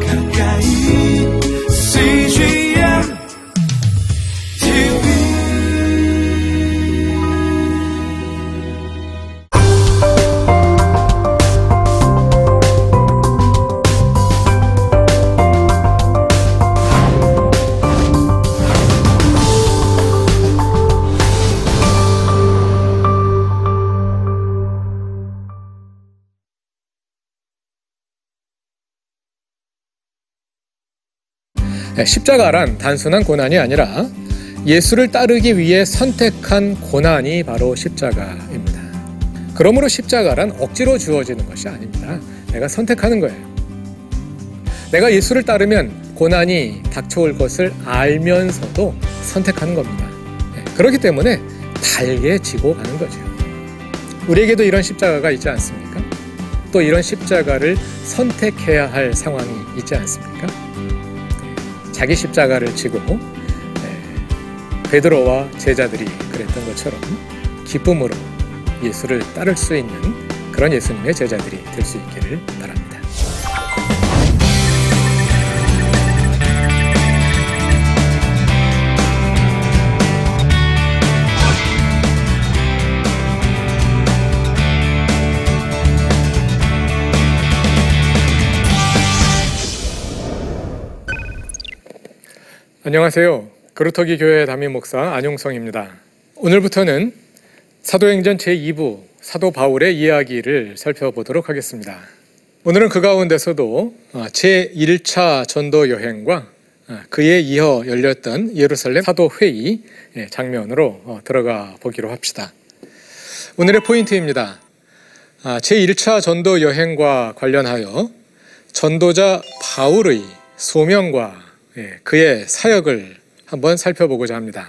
가까 십자가란 단순한 고난이 아니라 예수를 따르기 위해 선택한 고난이 바로 십자가입니다. 그러므로 십자가란 억지로 주어지는 것이 아닙니다. 내가 선택하는 거예요. 내가 예수를 따르면 고난이 닥쳐올 것을 알면서도 선택하는 겁니다. 네, 그렇기 때문에 달게 지고 가는 거죠. 우리에게도 이런 십자가가 있지 않습니까? 또 이런 십자가를 선택해야 할 상황이 있지 않습니까? 자기 십자가를 지고 네, 베드로와 제자들이 그랬던 것처럼 기쁨으로 예수를 따를 수 있는 그런 예수님의 제자들이 될 수 있기를 바랍니다. 안녕하세요. 그루터기 교회 담임 목사 안용성입니다. 오늘부터는 사도행전 제2부 사도 바울의 이야기를 살펴보도록 하겠습니다. 오늘은 그 가운데서도 제1차 전도 여행과 그에 이어 열렸던 예루살렘 사도 회의 장면으로 들어가 보기로 합시다. 오늘의 포인트입니다. 제1차 전도 여행과 관련하여 전도자 바울의 소명과 예, 그의 사역을 한번 살펴보고자 합니다.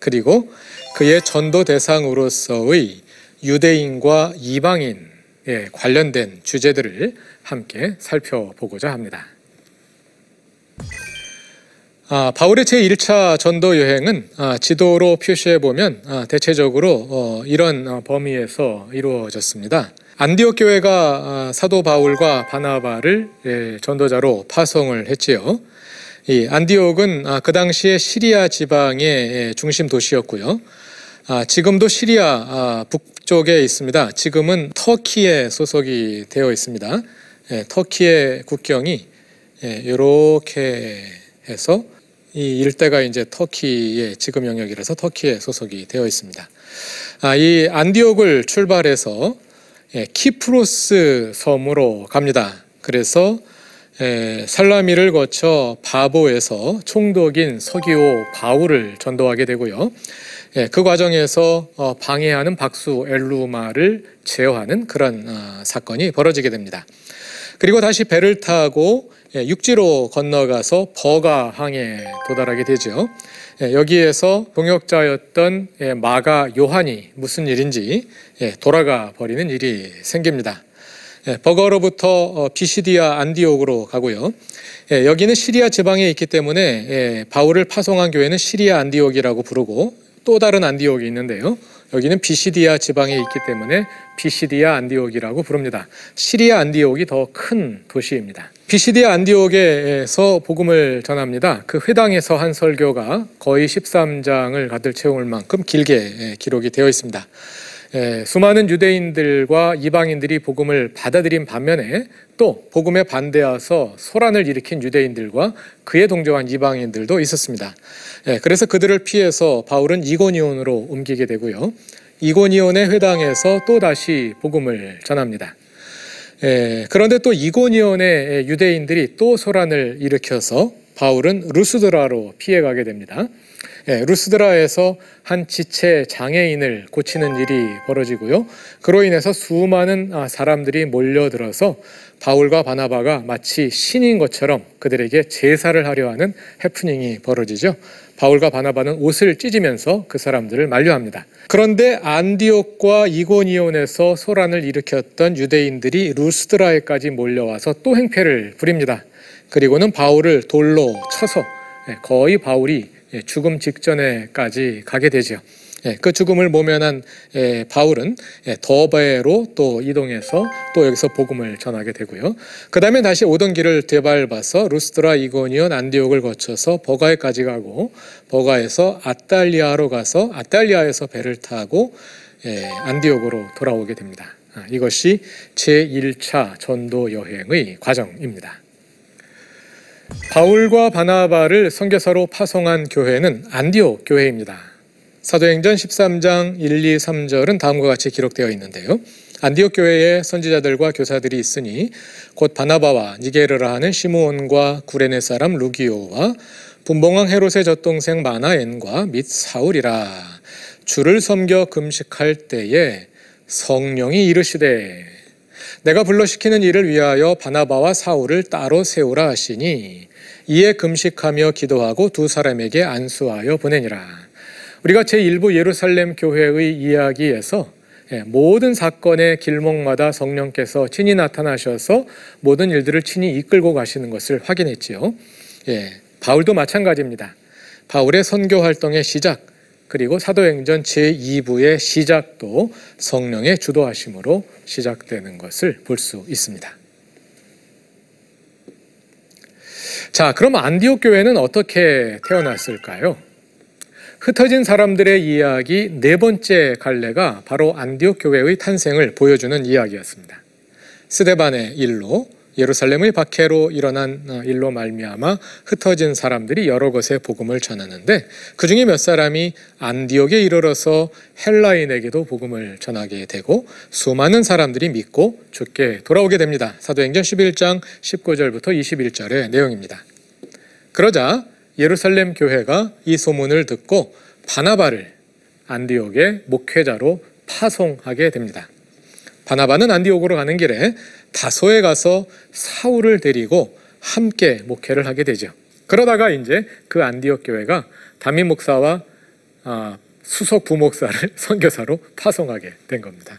그리고 그의 전도 대상으로서의 유대인과 이방인 에 관련된 주제들을 함께 살펴보고자 합니다. 아, 바울의 제1차 전도 여행은 아, 지도로 표시해 보면 아, 대체적으로 어, 이런 어, 범위에서 이루어졌습니다. 안디옥 교회가 아, 사도 바울과 바나바를 예, 전도자로 파송을 했지요. 이 안디옥은 아, 그 당시에 시리아 지방의 중심 도시였고요. 아, 지금도 시리아 아, 북쪽에 있습니다. 지금은 터키에 소속이 되어 있습니다. 예, 터키의 국경이 이렇게 예, 해서 이 일대가 이제 터키의 지금 영역이라서 터키에 소속이 되어 있습니다. 이 안디옥을 출발해서 예, 키프로스 섬으로 갑니다. 그래서 에, 살라미를 거쳐 바보에서 총독인 서기오 바울을 전도하게 되고요. 에, 그 과정에서 어, 방해하는 박수 엘루마를 제어하는 그런 어, 사건이 벌어지게 됩니다. 그리고 다시 배를 타고 에, 육지로 건너가서 버가항에 도달하게 되죠. 여기에서 동역자였던 마가 요한이 무슨 일인지 돌아가 버리는 일이 생깁니다. 예, 버거로부터 어, 비시디아 안디옥으로 가고요. 예, 여기는 시리아 지방에 있기 때문에 예, 바울을 파송한 교회는 시리아 안디옥이라고 부르고 또 다른 안디옥이 있는데요. 여기는 비시디아 지방에 있기 때문에 비시디아 안디옥이라고 부릅니다. 시리아 안디옥이 더 큰 도시입니다. 비시디아 안디옥에서 복음을 전합니다. 그 회당에서 한 설교가 거의 13장을 가득 채울 만큼 길게 기록이 되어 있습니다. 예, 수많은 유대인들과 이방인들이 복음을 받아들인 반면에 또 복음에 반대하서 소란을 일으킨 유대인들과 그에 동조한 이방인들도 있었습니다. 예, 그래서 그들을 피해서 바울은 이고니온으로 옮기게 되고요. 이고니온의 회당에서 또 다시 복음을 전합니다. 예, 그런데 또 이고니온의 유대인들이 또 소란을 일으켜서 바울은 루스드라로 피해가게 됩니다. 예, 루스드라에서 한 지체 장애인을 고치는 일이 벌어지고요. 그로 인해서 수많은 아, 사람들이 몰려들어서 바울과 바나바가 마치 신인 것처럼 그들에게 제사를 하려 하는 해프닝이 벌어지죠. 바울과 바나바는 옷을 찢으면서 그 사람들을 만류합니다. 그런데 안디옥과 이고니온에서 소란을 일으켰던 유대인들이 루스드라에까지 몰려와서 또 행패를 부립니다. 그리고는 바울을 돌로 쳐서 예, 거의 바울이 예, 죽음 직전에까지 가게 되죠. 예, 그 죽음을 모면한 예, 바울은 예, 더베로 또 이동해서 또 여기서 복음을 전하게 되고요. 그 다음에 다시 오던 길을 되밟아서 루스드라, 이고니온, 안디옥을 거쳐서 버가에까지 가고 버가에서 아달리아로 가서 아달리아에서 배를 타고 예, 안디옥으로 돌아오게 됩니다. 아, 이것이 제 1차 전도 여행의 과정입니다. 바울과 바나바를 선교사로 파송한 교회는 안디옥 교회입니다. 사도행전 13장 1, 2, 3절은 다음과 같이 기록되어 있는데요. 안디옥 교회에 선지자들과 교사들이 있으니 곧 바나바와 니게르라 하는 시므온과 구레네 사람 루기오와 분봉왕 헤롯의 젖동생 마나엔과 및 사울이라 주를 섬겨 금식할 때에 성령이 이르시되 내가 불러시키는 일을 위하여 바나바와 사울을 따로 세우라 하시니 이에 금식하며 기도하고 두 사람에게 안수하여 보내니라. 우리가 제1부 예루살렘 교회의 이야기에서 예, 모든 사건의 길목마다 성령께서 친히 나타나셔서 모든 일들을 친히 이끌고 가시는 것을 확인했지요. 예, 바울도 마찬가지입니다. 바울의 선교 활동의 시작 그리고 사도행전 제2부의 시작도 성령의 주도하심으로 시작되는 것을 볼 수 있습니다. 자, 그럼 안디옥 교회는 어떻게 태어났을까요? 흩어진 사람들의 이야기 네 번째 갈래가 바로 안디옥 교회의 탄생을 보여주는 이야기였습니다. 스데반의 일로 예루살렘의 박해로 일어난 어, 일로 말미암아 흩어진 사람들이 여러 곳에 복음을 전하는데 그 중에 몇 사람이 안디옥에 이르러서 헬라인에게도 복음을 전하게 되고 수많은 사람들이 믿고 죽게 돌아오게 됩니다. 사도행전 11장 19절부터 21절의 내용입니다. 그러자 예루살렘 교회가 이 소문을 듣고 바나바를 안디옥의 목회자로 파송하게 됩니다. 바나바는 안디옥으로 가는 길에 다소에 가서 사울을 데리고 함께 목회를 하게 되죠. 그러다가 이제 그 안디옥 교회가 담임 목사와 아, 수석 부목사를 선교사로 파송하게 된 겁니다.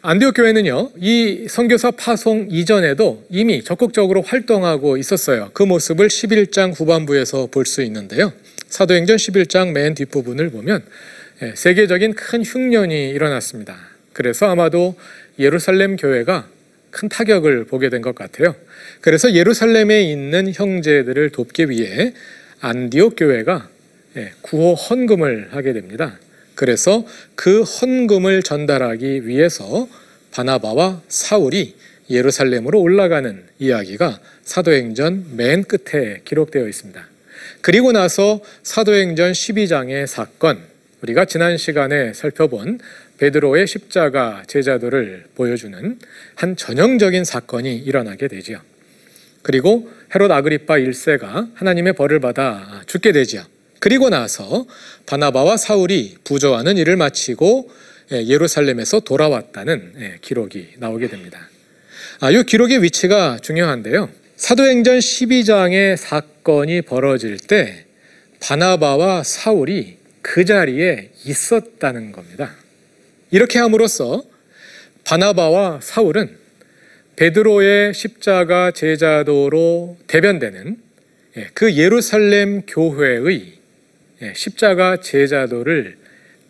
안디옥 교회는요, 이 선교사 파송 이전에도 이미 적극적으로 활동하고 있었어요. 그 모습을 11장 후반부에서 볼 수 있는데요. 사도행전 11장 맨 뒷부분을 보면 예, 세계적인 큰 흉년이 일어났습니다. 그래서 아마도 예루살렘 교회가 큰 타격을 보게 된 것 같아요. 그래서 예루살렘에 있는 형제들을 돕기 위해 안디옥 교회가 예, 구호 헌금을 하게 됩니다. 그래서 그 헌금을 전달하기 위해서 바나바와 사울이 예루살렘으로 올라가는 이야기가 사도행전 맨 끝에 기록되어 있습니다. 그리고 나서 사도행전 12장의 사건, 우리가 지난 시간에 살펴본 베드로의 십자가 제자들을 보여주는 한 전형적인 사건이 일어나게 되지요. 그리고 헤롯 아그리파 1세가 하나님의 벌을 받아 죽게 되지요. 그리고 나서 바나바와 사울이 부조하는 일을 마치고 예, 예루살렘에서 돌아왔다는 예, 기록이 나오게 됩니다. 아, 이 기록의 위치가 중요한데요. 사도행전 12장의 사건이 벌어질 때 바나바와 사울이 그 자리에 있었다는 겁니다. 이렇게 함으로써 바나바와 사울은 베드로의 십자가 제자도로 대변되는 예, 그 예루살렘 교회의 예, 십자가 제자도를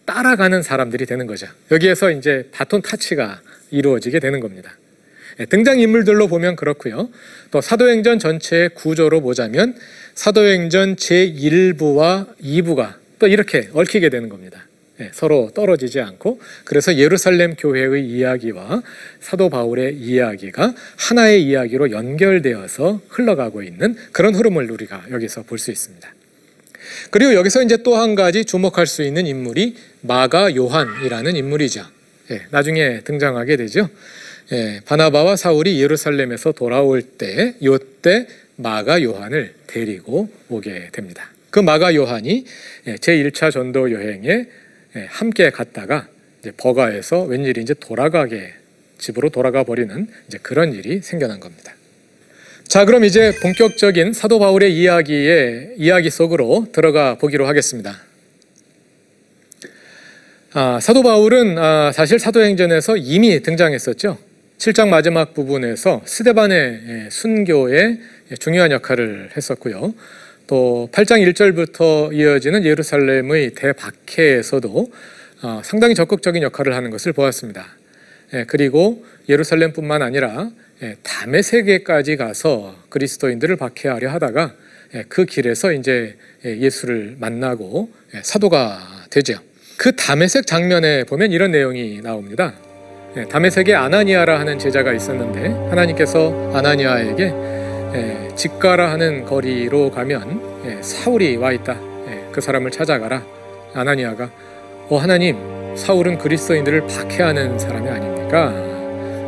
따라가는 사람들이 되는 거죠. 여기에서 이제 바톤 타치가 이루어지게 되는 겁니다. 예, 등장 인물들로 보면 그렇고요. 또 사도행전 전체의 구조로 보자면 사도행전 제 1부와 2부가 또 이렇게 얽히게 되는 겁니다. 예, 서로 떨어지지 않고 그래서 예루살렘 교회의 이야기와 사도 바울의 이야기가 하나의 이야기로 연결되어서 흘러가고 있는 그런 흐름을 우리가 여기서 볼 수 있습니다. 그리고 여기서 이제 또 한 가지 주목할 수 있는 인물이 마가 요한이라는 인물이죠. 예, 나중에 등장하게 되죠. 예, 바나바와 사울이 예루살렘에서 돌아올 때, 요때 마가 요한을 데리고 오게 됩니다. 그 마가 요한이 예, 제1차 전도 여행에 예, 함께 갔다가 이제 버가에서 웬일이 이제 돌아가게 집으로 돌아가 버리는 이제 그런 일이 생겨난 겁니다. 자, 그럼 이제 본격적인 사도 바울의 이야기의 이야기 속으로 들어가 보기로 하겠습니다. 아, 사도 바울은 아, 사실 사도행전에서 이미 등장했었죠. 7장 마지막 부분에서 스데반의 예, 순교에 중요한 역할을 했었고요. 또 8장 1절부터 이어지는 예루살렘의 대박해에서도 어, 상당히 적극적인 역할을 하는 것을 보았습니다. 예, 그리고 예루살렘뿐만 아니라 예, 담의 세계까지 가서 그리스도인들을 박해하려 하다가 예, 그 길에서 이제 예, 예수를 만나고 예, 사도가 되죠. 그 담에색 장면에 보면 이런 내용이 나옵니다. 예, 담에색에 아나니아라 하는 제자가 있었는데 하나님께서 아나니아에게 예, 집가라 하는 거리로 가면 예, 사울이 와 있다. 예, 그 사람을 찾아가라. 아나니아가 어 하나님 사울은 그리스도인들을 박해하는 사람이 아닙니까?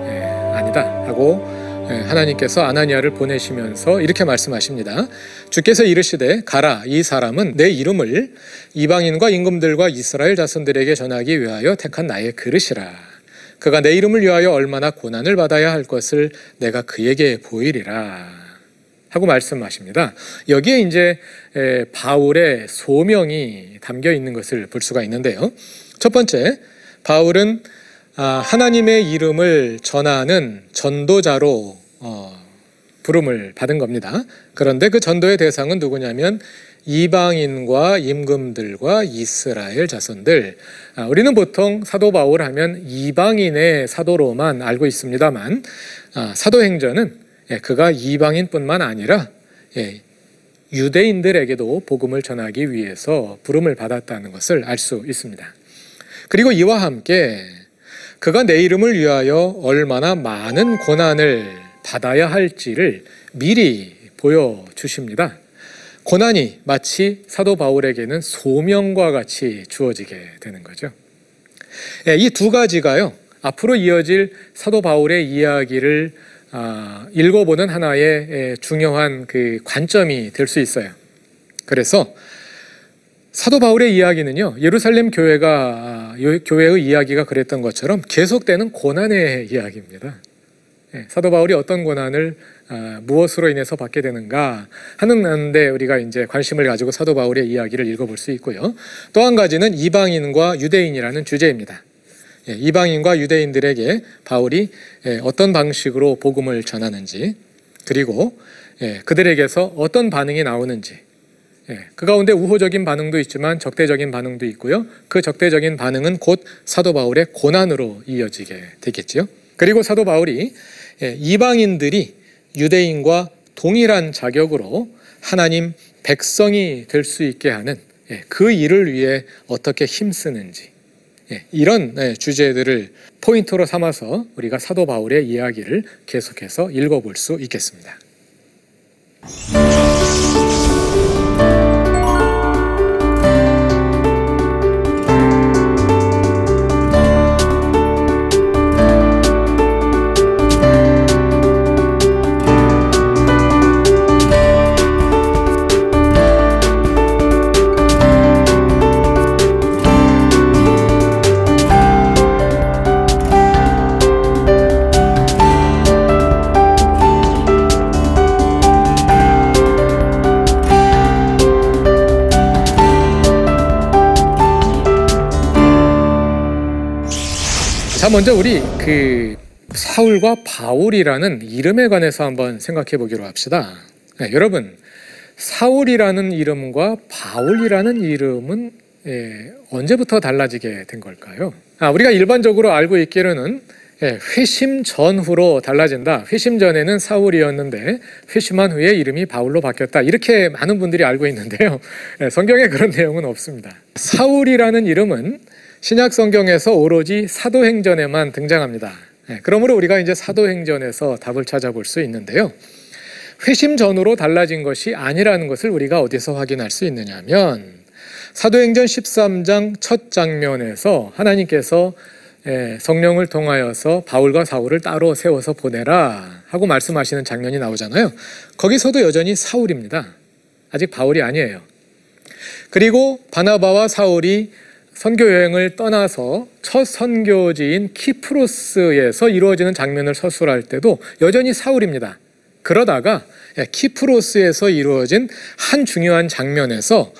예, 아니다 하고 예, 하나님께서 아나니아를 보내시면서 이렇게 말씀하십니다. 주께서 이르시되 가라 이 사람은 내 이름을 이방인과 임금들과 이스라엘 자손들에게 전하기 위하여 택한 나의 그릇이라. 그가 내 이름을 위하여 얼마나 고난을 받아야 할 것을 내가 그에게 보이리라. 하고 말씀하십니다. 여기에 이제 에, 바울의 소명이 담겨 있는 것을 볼 수가 있는데요. 첫 번째, 바울은 아, 하나님의 이름을 전하는 전도자로 어, 부름을 받은 겁니다. 그런데 그 전도의 대상은 누구냐면 이방인과 임금들과 이스라엘 자손들. 아, 우리는 보통 사도 바울 하면 이방인의 사도로만 알고 있습니다만 아, 사도행전은 예, 그가 이방인뿐만 아니라 예, 유대인들에게도 복음을 전하기 위해서 부름을 받았다는 것을 알 수 있습니다. 그리고 이와 함께 그가 내 이름을 위하여 얼마나 많은 고난을 받아야 할지를 미리 보여주십니다. 고난이 마치 사도 바울에게는 소명과 같이 주어지게 되는 거죠. 예, 이두 가지가요, 앞으로 이어질 사도 바울의 이야기를 아, 읽어보는 하나의 예, 중요한 그 관점이 될 수 있어요. 그래서 사도 바울의 이야기는요, 예루살렘 교회가 아, 요- 교회의 이야기가 그랬던 것처럼 계속되는 고난의 이야기입니다. 예, 사도 바울이 어떤 고난을 아, 무엇으로 인해서 받게 되는가 하는 데 우리가 이제 관심을 가지고 사도 바울의 이야기를 읽어볼 수 있고요. 또 한 가지는 이방인과 유대인이라는 주제입니다. 예, 이방인과 유대인들에게 바울이 예, 어떤 방식으로 복음을 전하는지 그리고 예, 그들에게서 어떤 반응이 나오는지 예, 그 가운데 우호적인 반응도 있지만 적대적인 반응도 있고요. 그 적대적인 반응은 곧 사도 바울의 고난으로 이어지게 되겠지요. 그리고 사도 바울이 예, 이방인들이 유대인과 동일한 자격으로 하나님 백성이 될 수 있게 하는 예, 그 일을 위해 어떻게 힘쓰는지 예, 이런 예, 주제들을 포인트로 삼아서 우리가 사도 바울의 이야기를 계속해서 읽어볼 수 있겠습니다. 먼저 우리 그 사울과 바울이라는 이름에 관해서 한번 생각해 보기로 합시다. 네, 여러분, 사울이라는 이름과 바울이라는 이름은 예, 언제부터 달라지게 된 걸까요? 아, 우리가 일반적으로 알고 있기로는 예, 회심 전후로 달라진다. 회심 전에는 사울이었는데 회심한 후에 이름이 바울로 바뀌었다. 이렇게 많은 분들이 알고 있는데요. 예, 성경에 그런 내용은 없습니다. 사울이라는 이름은 신약 성경에서 오로지 사도행전에만 등장합니다. 예, 그러므로 우리가 이제 사도행전에서 답을 찾아볼 수 있는데요. 회심 전후로 달라진 것이 아니라는 것을 우리가 어디서 확인할 수 있느냐면 사도행전 13장 첫 장면에서 하나님께서 예, 성령을 통하여서 바울과 사울을 따로 세워서 보내라 하고 말씀하시는 장면이 나오잖아요. 거기서도 여전히 사울입니다. 아직 바울이 아니에요. 그리고 바나바와 사울이 선교 여행을 떠나서 첫 선교지인 키프로스에서 이루어지는 장면을 서술할 때도 여전히 사울입니다. 그러다가 예, 키프로스에서 이루어진 한 중요한 장면에서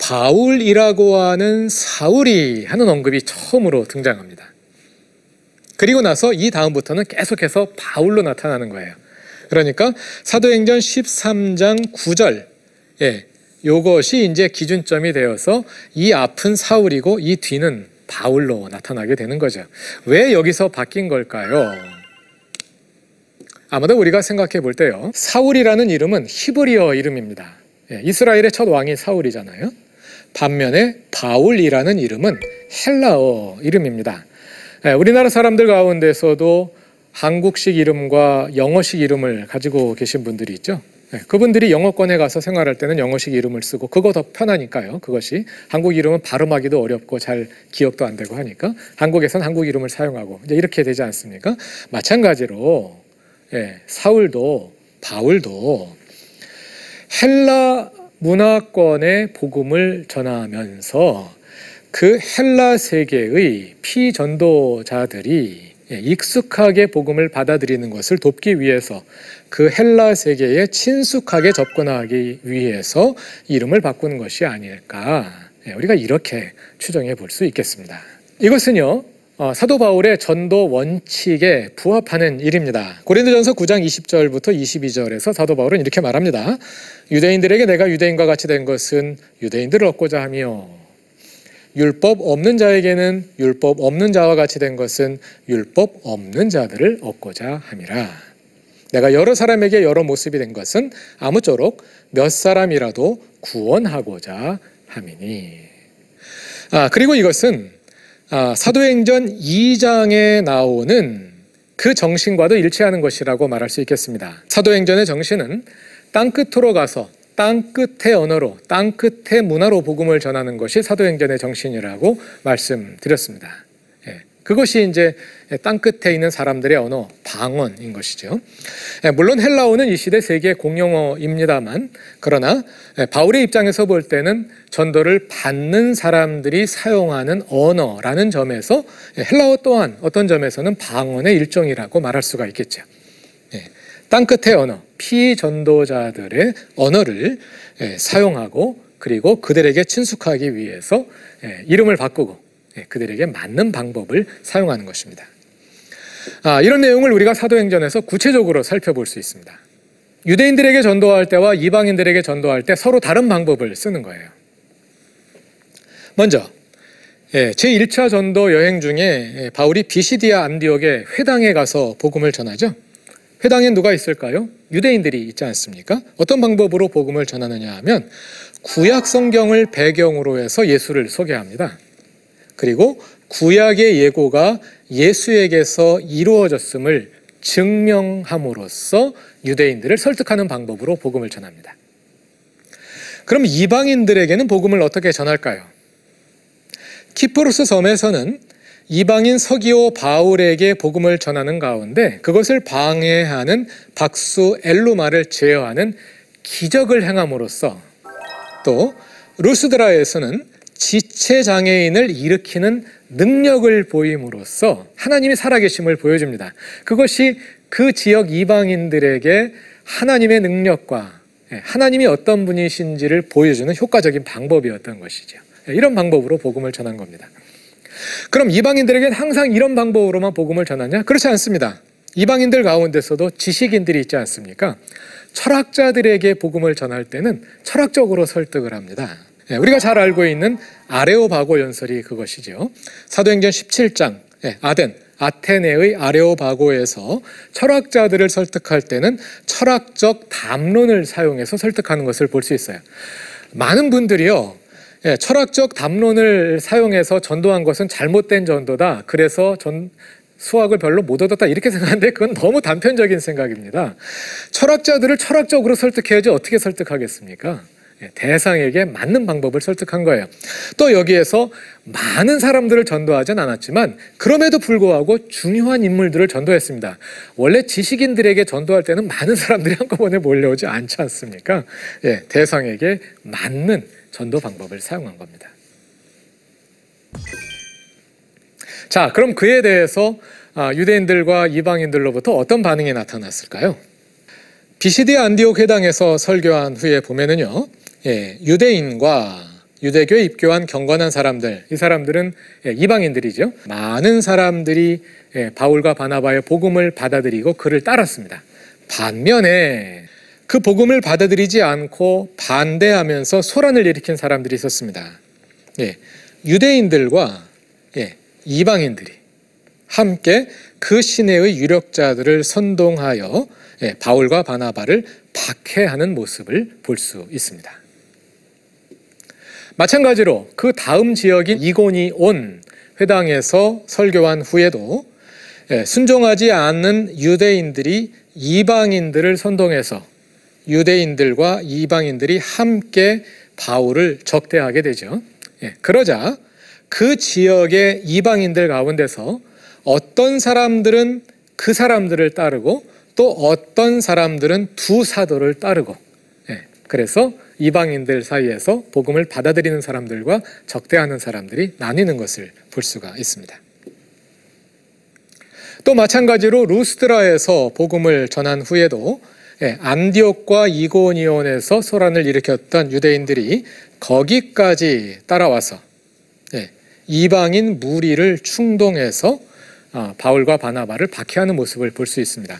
바울이라고 하는 사울이 하는 언급이 처음으로 등장합니다. 그리고 나서 이 다음부터는 계속해서 바울로 나타나는 거예요. 그러니까 사도행전 13장 9절 예, 요것이 이제 기준점이 되어서 이 앞은 사울이고 이 뒤는 바울로 나타나게 되는 거죠. 왜 여기서 바뀐 걸까요? 아마도 우리가 생각해 볼 때요. 사울이라는 이름은 히브리어 이름입니다. 예, 이스라엘의 첫 왕이 사울이잖아요. 반면에 바울이라는 이름은 헬라어 이름입니다. 예, 우리나라 사람들 가운데서도 한국식 이름과 영어식 이름을 가지고 계신 분들이 있죠. 예, 그분들이 영어권에 가서 생활할 때는 영어식 이름을 쓰고 그거 더 편하니까요. 그것이 한국 이름은 발음하기도 어렵고 잘 기억도 안 되고 하니까 한국에선 한국 이름을 사용하고 이제 이렇게 되지 않습니까? 마찬가지로 예, 사울도 바울도 헬라 문화권의 복음을 전하면서 그 헬라 세계의 피전도자들이 예, 익숙하게 복음을 받아들이는 것을 돕기 위해서 그 헬라 세계에 친숙하게 접근하기 위해서 이름을 바꾸는 것이 아닐까 예, 우리가 이렇게 추정해 볼 수 있겠습니다. 이것은요 어, 사도 바울의 전도 원칙에 부합하는 일입니다. 고린도전서 9장 20절부터 22절에서 사도 바울은 이렇게 말합니다. 유대인들에게 내가 유대인과 같이 된 것은 유대인들을 얻고자 하며 율법 없는 자에게는 율법 없는 자와 같이 된 것은 율법 없는 자들을 얻고자 함이라. 내가 여러 사람에게 여러 모습이 된 것은 아무쪼록 몇 사람이라도 구원하고자 함이니. 아, 그리고 이것은 아, 사도행전 2장에 나오는 그 정신과도 일치하는 것이라고 말할 수 있겠습니다. 사도행전의 정신은 땅 끝으로 가서 땅 끝의 언어로 땅 끝의 문화로 복음을 전하는 것이 사도행전의 정신이라고 말씀드렸습니다. 예, 그것이 이제 땅 끝에 있는 사람들의 언어 방언인 것이죠. 예, 물론 헬라어는 이 시대 세계 공용어입니다만 그러나 예, 바울의 입장에서 볼 때는 전도를 받는 사람들이 사용하는 언어라는 점에서 헬라어 또한 어떤 점에서는 방언의 일종이라고 말할 수가 있겠죠. 땅끝의 언어, 피전도자들의 언어를 사용하고 그리고 그들에게 친숙하기 위해서 이름을 바꾸고 그들에게 맞는 방법을 사용하는 것입니다. 아, 이런 내용을 우리가 사도행전에서 구체적으로 살펴볼 수 있습니다. 유대인들에게 전도할 때와 이방인들에게 전도할 때 서로 다른 방법을 쓰는 거예요. 먼저 제1차 전도 여행 중에 바울이 비시디아 안디옥의 회당에 가서 복음을 전하죠. 회당엔 누가 있을까요? 유대인들이 있지 않습니까? 어떤 방법으로 복음을 전하느냐 하면 구약 성경을 배경으로 해서 예수를 소개합니다. 그리고 구약의 예고가 예수에게서 이루어졌음을 증명함으로써 유대인들을 설득하는 방법으로 복음을 전합니다. 그럼 이방인들에게는 복음을 어떻게 전할까요? 키프루스 섬에서는 이방인 서기오 바울에게 복음을 전하는 가운데 그것을 방해하는 박수 엘루마를 제어하는 기적을 행함으로써 또 루스드라에서는 지체 장애인을 일으키는 능력을 보임으로써 하나님이 살아계심을 보여줍니다. 그것이 그 지역 이방인들에게 하나님의 능력과 하나님이 어떤 분이신지를 보여주는 효과적인 방법이었던 것이죠. 이런 방법으로 복음을 전한 겁니다. 그럼 이방인들에게는 항상 이런 방법으로만 복음을 전하냐? 그렇지 않습니다. 이방인들 가운데서도 지식인들이 있지 않습니까? 철학자들에게 복음을 전할 때는 철학적으로 설득을 합니다. 예, 우리가 잘 알고 있는 아레오바고 연설이 그것이죠. 사도행전 17장 예, 아덴 아테네의 아레오바고에서 철학자들을 설득할 때는 철학적 담론을 사용해서 설득하는 것을 볼 수 있어요. 많은 분들이요 예, 철학적 담론을 사용해서 전도한 것은 잘못된 전도다. 그래서 전 수학을 별로 못 얻었다 이렇게 생각하는데 그건 너무 단편적인 생각입니다. 철학자들을 철학적으로 설득해야지 어떻게 설득하겠습니까? 예, 대상에게 맞는 방법을 설득한 거예요. 또 여기에서 많은 사람들을 전도하진 않았지만 그럼에도 불구하고 중요한 인물들을 전도했습니다. 원래 지식인들에게 전도할 때는 많은 사람들이 한꺼번에 몰려오지 않지 않습니까? 예, 대상에게 맞는 전도 방법을 사용한 겁니다. 자, 그럼 그에 대해서 아, 유대인들과 이방인들로부터 어떤 반응이 나타났을까요? 비시디 안디옥 회당에서 설교한 후에 보면은요, 예, 유대인과 유대교에 입교한 경건한 사람들, 이 사람들은 예, 이방인들이죠. 많은 사람들이 예, 바울과 바나바의 복음을 받아들이고 그를 따랐습니다. 반면에 그 복음을 받아들이지 않고 반대하면서 소란을 일으킨 사람들이 있었습니다. 예, 유대인들과 예, 이방인들이 함께 그 시내의 유력자들을 선동하여 예, 바울과 바나바를 박해하는 모습을 볼 수 있습니다. 마찬가지로 그 다음 지역인 이고니온 회당에서 설교한 후에도 예, 순종하지 않는 유대인들이 이방인들을 선동해서 유대인들과 이방인들이 함께 바울을 적대하게 되죠. 예, 그러자 그 지역의 이방인들 가운데서 어떤 사람들은 그 사람들을 따르고 또 어떤 사람들은 두 사도를 따르고 예, 그래서 이방인들 사이에서 복음을 받아들이는 사람들과 적대하는 사람들이 나뉘는 것을 볼 수가 있습니다. 또 마찬가지로 루스드라에서 복음을 전한 후에도 예, 안디옥과 이고니온에서 소란을 일으켰던 유대인들이 거기까지 따라와서 예, 이방인 무리를 충동해서 아, 바울과 바나바를 박해하는 모습을 볼 수 있습니다.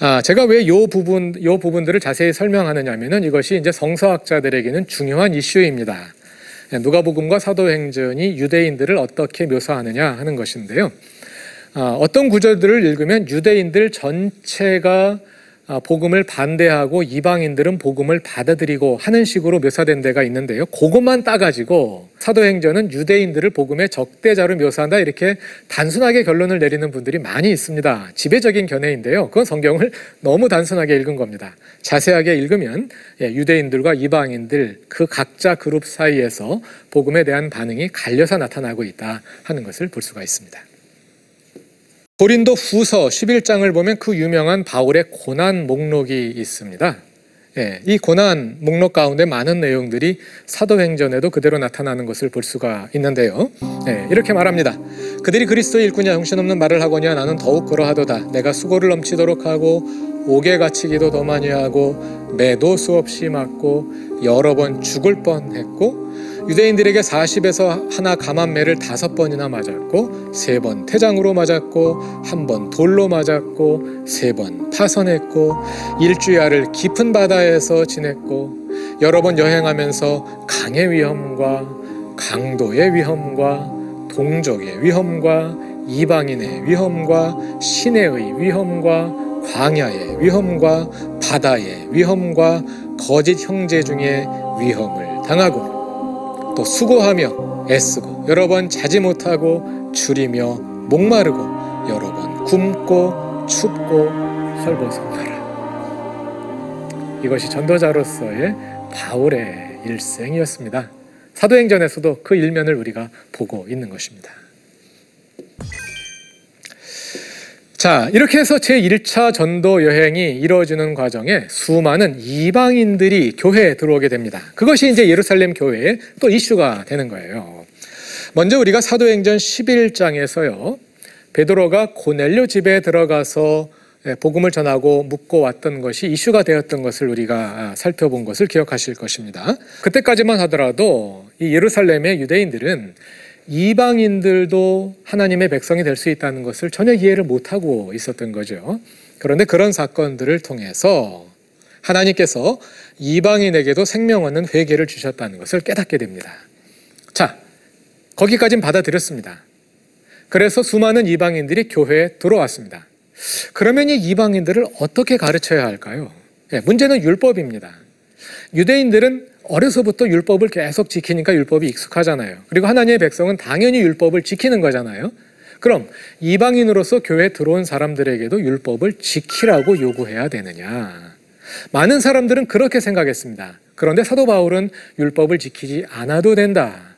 아, 제가 왜 요 부분 요 부분들을 자세히 설명하느냐면은 이것이 이제 성서학자들에게는 중요한 이슈입니다. 예, 누가복음과 사도행전이 유대인들을 어떻게 묘사하느냐 하는 것인데요. 아, 어떤 구절들을 읽으면 유대인들 전체가 아, 복음을 반대하고 이방인들은 복음을 받아들이고 하는 식으로 묘사된 데가 있는데요. 그것만 따가지고 사도행전은 유대인들을 복음의 적대자로 묘사한다 이렇게 단순하게 결론을 내리는 분들이 많이 있습니다. 지배적인 견해인데요. 그건 성경을 너무 단순하게 읽은 겁니다. 자세하게 읽으면 예, 유대인들과 이방인들 그 각자 그룹 사이에서 복음에 대한 반응이 갈려서 나타나고 있다 하는 것을 볼 수가 있습니다. 고린도 후서 11장을 보면 그 유명한 바울의 고난 목록이 있습니다. 예, 이 고난 목록 가운데 많은 내용들이 사도행전에도 그대로 나타나는 것을 볼 수가 있는데요. 예, 이렇게 말합니다. 그들이 그리스도의 일꾼이야 형신없는 말을 하거니와 나는 더욱 그러하도다. 내가 수고를 넘치도록 하고 옥에 갇히기도 더 많이 하고 매도 수없이 맞고 여러 번 죽을 뻔했고 유대인들에게 40에서 하나 감한매를 다섯 번이나 맞았고 세 번 태장으로 맞았고 한 번 돌로 맞았고 세 번 파선했고 일주야를 깊은 바다에서 지냈고 여러 번 여행하면서 강의 위험과 강도의 위험과 동족의 위험과 이방인의 위험과 시내의 위험과 광야의 위험과 바다의 위험과 거짓 형제 중에 위험을 당하고 또 수고하며 애쓰고 여러 번 자지 못하고 줄이며 목마르고 여러 번 굶고 춥고 헐벗어가라. 이것이 전도자로서의 바울의 일생이었습니다. 사도행전에서도 그 일면을 우리가 보고 있는 것입니다. 자, 이렇게 해서 제 1차 전도 여행이 이루어지는 과정에 수많은 이방인들이 교회에 들어오게 됩니다. 그것이 이제 예루살렘 교회의 또 이슈가 되는 거예요. 먼저 우리가 사도행전 11장에서요. 베드로가 고넬료 집에 들어가서 복음을 전하고 묻고 왔던 것이 이슈가 되었던 것을 우리가 살펴본 것을 기억하실 것입니다. 그때까지만 하더라도 이 예루살렘의 유대인들은 이방인들도 하나님의 백성이 될 수 있다는 것을 전혀 이해를 못하고 있었던 거죠. 그런데 그런 사건들을 통해서 하나님께서 이방인에게도 생명 얻는 회개를 주셨다는 것을 깨닫게 됩니다. 자, 거기까진 받아들였습니다. 그래서 수많은 이방인들이 교회에 들어왔습니다. 그러면 이 이방인들을 어떻게 가르쳐야 할까요? 네, 문제는 율법입니다. 유대인들은 어려서부터 율법을 계속 지키니까 율법이 익숙하잖아요. 그리고 하나님의 백성은 당연히 율법을 지키는 거잖아요. 그럼 이방인으로서 교회에 들어온 사람들에게도 율법을 지키라고 요구해야 되느냐? 많은 사람들은 그렇게 생각했습니다. 그런데 사도 바울은 율법을 지키지 않아도 된다.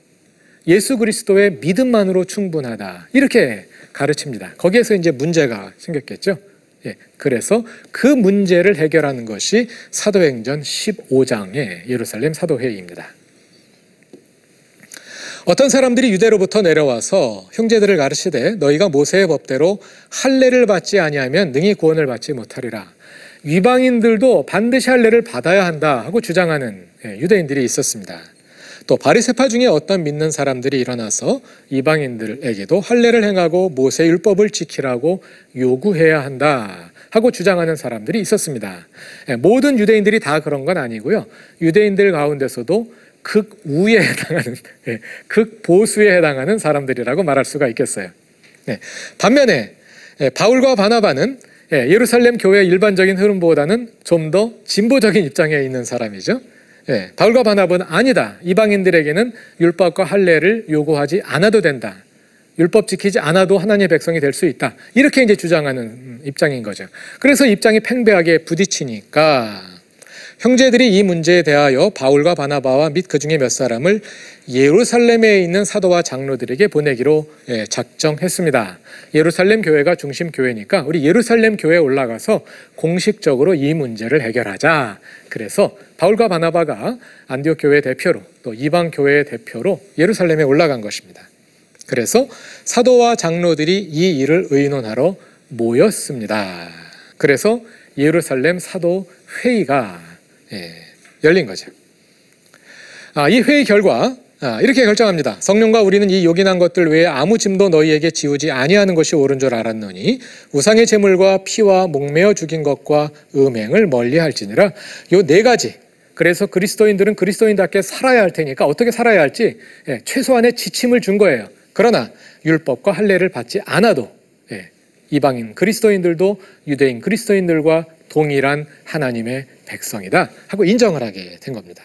예수 그리스도의 믿음만으로 충분하다. 이렇게 가르칩니다. 거기에서 이제 문제가 생겼겠죠. 예, 그래서 그 문제를 해결하는 것이 사도행전 15장의 예루살렘 사도회의입니다. 어떤 사람들이 유대로부터 내려와서 형제들을 가르치되 너희가 모세의 법대로 할례를 받지 아니하면 능히 구원을 받지 못하리라. 위방인들도 반드시 할례를 받아야 한다 하고 주장하는 예, 유대인들이 있었습니다. 또 바리세파 중에 어떤 믿는 사람들이 일어나서 이방인들에게도 할례를 행하고 모세 율법을 지키라고 요구해야 한다. 하고 주장하는 사람들이 있었습니다. 예, 모든 유대인들이 다 그런 건 아니고요. 유대인들 가운데서도 극우에 해당하는 예, 극보수에 해당하는 사람들이라고 말할 수가 있겠어요. 네. 반면에 예, 바울과 바나바는 예, 예루살렘 교회 일반적인 흐름보다는 좀 더 진보적인 입장에 있는 사람이죠. 예, 바울과 바나바는 아니다. 이방인들에게는 율법과 할례를 요구하지 않아도 된다. 율법 지키지 않아도 하나님의 백성이 될 수 있다. 이렇게 이제 주장하는 음, 입장인 거죠. 그래서 입장이 팽배하게 부딪히니까 형제들이 이 문제에 대하여 바울과 바나바와 및 그 중에 몇 사람을 예루살렘에 있는 사도와 장로들에게 보내기로 예, 작정했습니다. 예루살렘 교회가 중심 교회니까 우리 예루살렘 교회에 올라가서 공식적으로 이 문제를 해결하자. 그래서 바울과 바나바가 안디옥 교회 대표로 또 이방 교회의 대표로 예루살렘에 올라간 것입니다. 그래서 사도와 장로들이 이 일을 의논하러 모였습니다. 그래서 예루살렘 사도 회의가 예, 열린 거죠. 아, 이 회의 결과 아, 이렇게 결정합니다. 성령과 우리는 이 요긴한 것들 외에 아무 짐도 너희에게 지우지 아니하는 것이 옳은 줄 알았노니 우상의 제물과 피와 목매어 죽인 것과 음행을 멀리할지니라 요 네 가지. 그래서 그리스도인들은 그리스도인답게 살아야 할 테니까 어떻게 살아야 할지 예, 최소한의 지침을 준 거예요. 그러나 율법과 할례를 받지 않아도 예, 이방인 그리스도인들도 유대인 그리스도인들과 동일한 하나님의 백성이다 하고 인정을 하게 된 겁니다.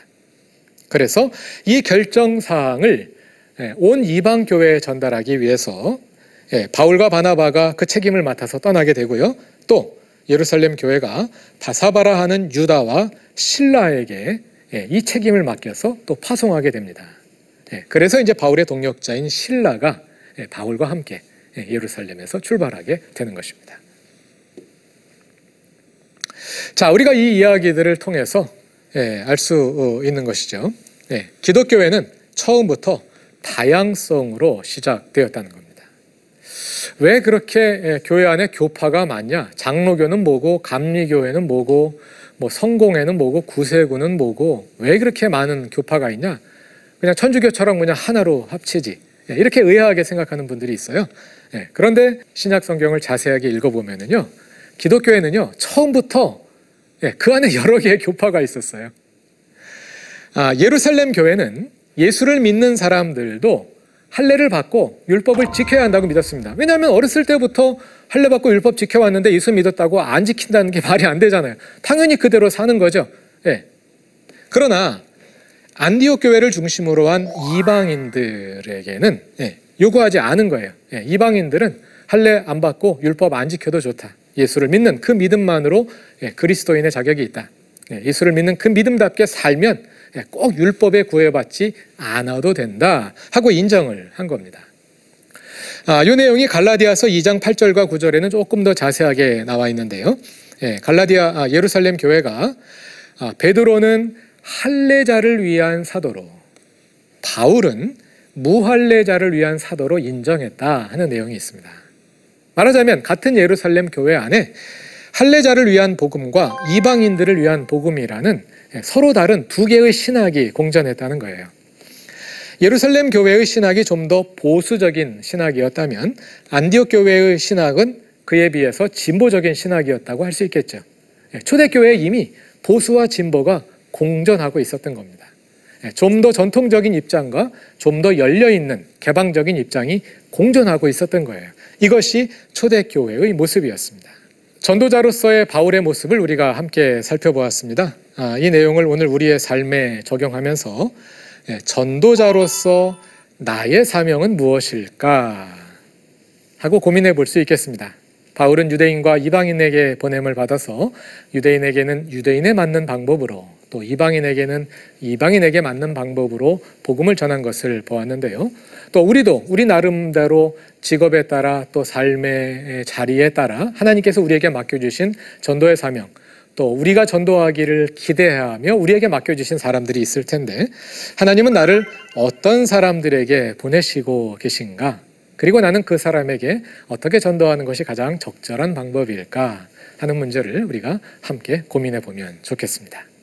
그래서 이 결정 사항을 예, 온 이방 교회에 전달하기 위해서 예, 바울과 바나바가 그 책임을 맡아서 떠나게 되고요. 또 예루살렘 교회가 바사바라 하는 유다와 신라에게 예, 이 책임을 맡겨서 또 파송하게 됩니다. 그래서 이제 바울의 동역자인 신라가 바울과 함께 예루살렘에서 출발하게 되는 것입니다. 자, 우리가 이 이야기들을 통해서 예, 알 수 있는 것이죠. 예, 기독교회는 처음부터 다양성으로 시작되었다는 겁니다. 왜 그렇게 예, 교회 안에 교파가 많냐? 장로교는 뭐고, 감리교회는 뭐고, 뭐 성공회는 뭐고, 구세구는 뭐고, 왜 그렇게 많은 교파가 있냐? 그냥 천주교처럼 그냥 하나로 합치지. 예, 이렇게 의아하게 생각하는 분들이 있어요. 예, 그런데 신약 성경을 자세하게 읽어보면은요, 기독교회는요 처음부터 예, 그 안에 여러 개의 교파가 있었어요. 아, 예루살렘 교회는 예수를 믿는 사람들도 할례를 받고 율법을 지켜야 한다고 믿었습니다. 왜냐하면 어렸을 때부터 할례 받고 율법 지켜왔는데 예수 믿었다고 안 지킨다는 게 말이 안 되잖아요. 당연히 그대로 사는 거죠. 예. 그러나 안디옥 교회를 중심으로 한 이방인들에게는 예, 요구하지 않은 거예요. 예, 이방인들은 할례 안 받고 율법 안 지켜도 좋다. 예수를 믿는 그 믿음만으로 예, 그리스도인의 자격이 있다. 예, 예수를 믿는 그 믿음답게 살면 예, 꼭 율법에 구애받지 않아도 된다 하고 인정을 한 겁니다. 아, 이 내용이 갈라디아서 2장 8절과 9절에는 조금 더 자세하게 나와 있는데요. 갈라디아 아, 예루살렘 교회가 아, 베드로는 할례자를 위한 사도로 바울은 무할례자를 위한 사도로 인정했다 하는 내용이 있습니다. 말하자면 같은 예루살렘 교회 안에 할례자를 위한 복음과 이방인들을 위한 복음이라는 서로 다른 두 개의 신학이 공존했다는 거예요. 예루살렘 교회의 신학이 좀 더 보수적인 신학이었다면 안디옥 교회의 신학은 그에 비해서 진보적인 신학이었다고 할 수 있겠죠. 초대교회에 이미 보수와 진보가 공존하고 있었던 겁니다. 좀 더 전통적인 입장과 좀 더 열려있는 개방적인 입장이 공존하고 있었던 거예요. 이것이 초대교회의 모습이었습니다. 전도자로서의 바울의 모습을 우리가 함께 살펴보았습니다. 아, 이 내용을 오늘 우리의 삶에 적용하면서 예, 전도자로서 나의 사명은 무엇일까 하고 고민해 볼 수 있겠습니다. 바울은 유대인과 이방인에게 보냄을 받아서 유대인에게는 유대인에 맞는 방법으로 또 이방인에게는 이방인에게 맞는 방법으로 복음을 전한 것을 보았는데요. 또 우리도 우리 나름대로 직업에 따라 또 삶의 자리에 따라 하나님께서 우리에게 맡겨주신 전도의 사명 또 우리가 전도하기를 기대하며 우리에게 맡겨주신 사람들이 있을 텐데 하나님은 나를 어떤 사람들에게 보내시고 계신가 그리고 나는 그 사람에게 어떻게 전도하는 것이 가장 적절한 방법일까 하는 문제를 우리가 함께 고민해 보면 좋겠습니다.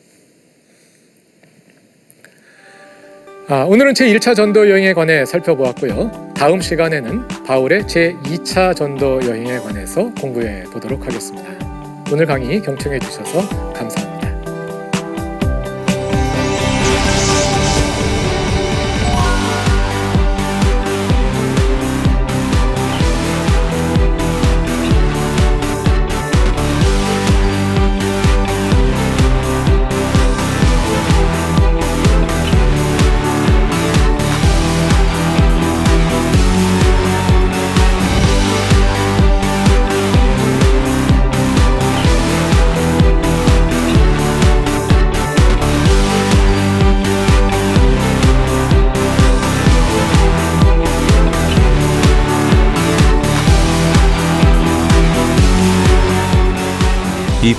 아, 오늘은 제1차 전도 여행에 관해 살펴보았고요. 다음 시간에는 바울의 제2차 전도 여행에 관해서 공부해 보도록 하겠습니다. 오늘 강의 경청해 주셔서 감사합니다.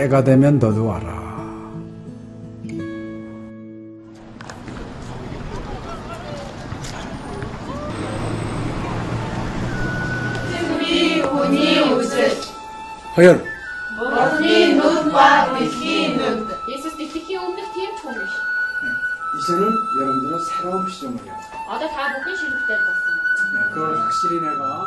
때가 되면 너도 와라. 허연 Jesus sticky onder team tomuş. 이제는 여러분들은 새로운 피조물이야. Ada ta bugün şirketler basın. 그걸 확실히 내가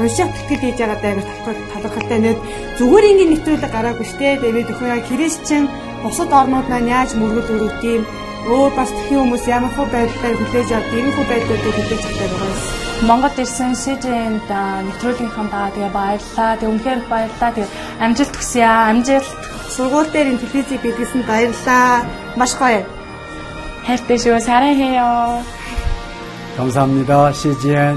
уншаад тэтгэл хийж байгаа даа талархалтай нэг зүгээр ингээд нэвтрүүлэг гараагүй штэ тэгээд өхөө яг христчэн бусад орнууд маань яаж мөргөл өрөвт юм өөр бас тхэн хүмүүс ямар хөө байдлаар хүлээж авд ийм хөө байдлуудыг хүлээж авдаг байгаа юм. Монгол ирсэн СЖН-д нэвтрүүлгийнхаа даа тэгээ баярлаа. Тэгээ үнэхээр баярлаа. Тэгээ амжилт хүсье аа. Амжилт. Сургууль дээр энэ телевизийг бидлсэн баярлаа. Маш гоё. хайртай шүү. 사랑해요. 감사합니다. CGN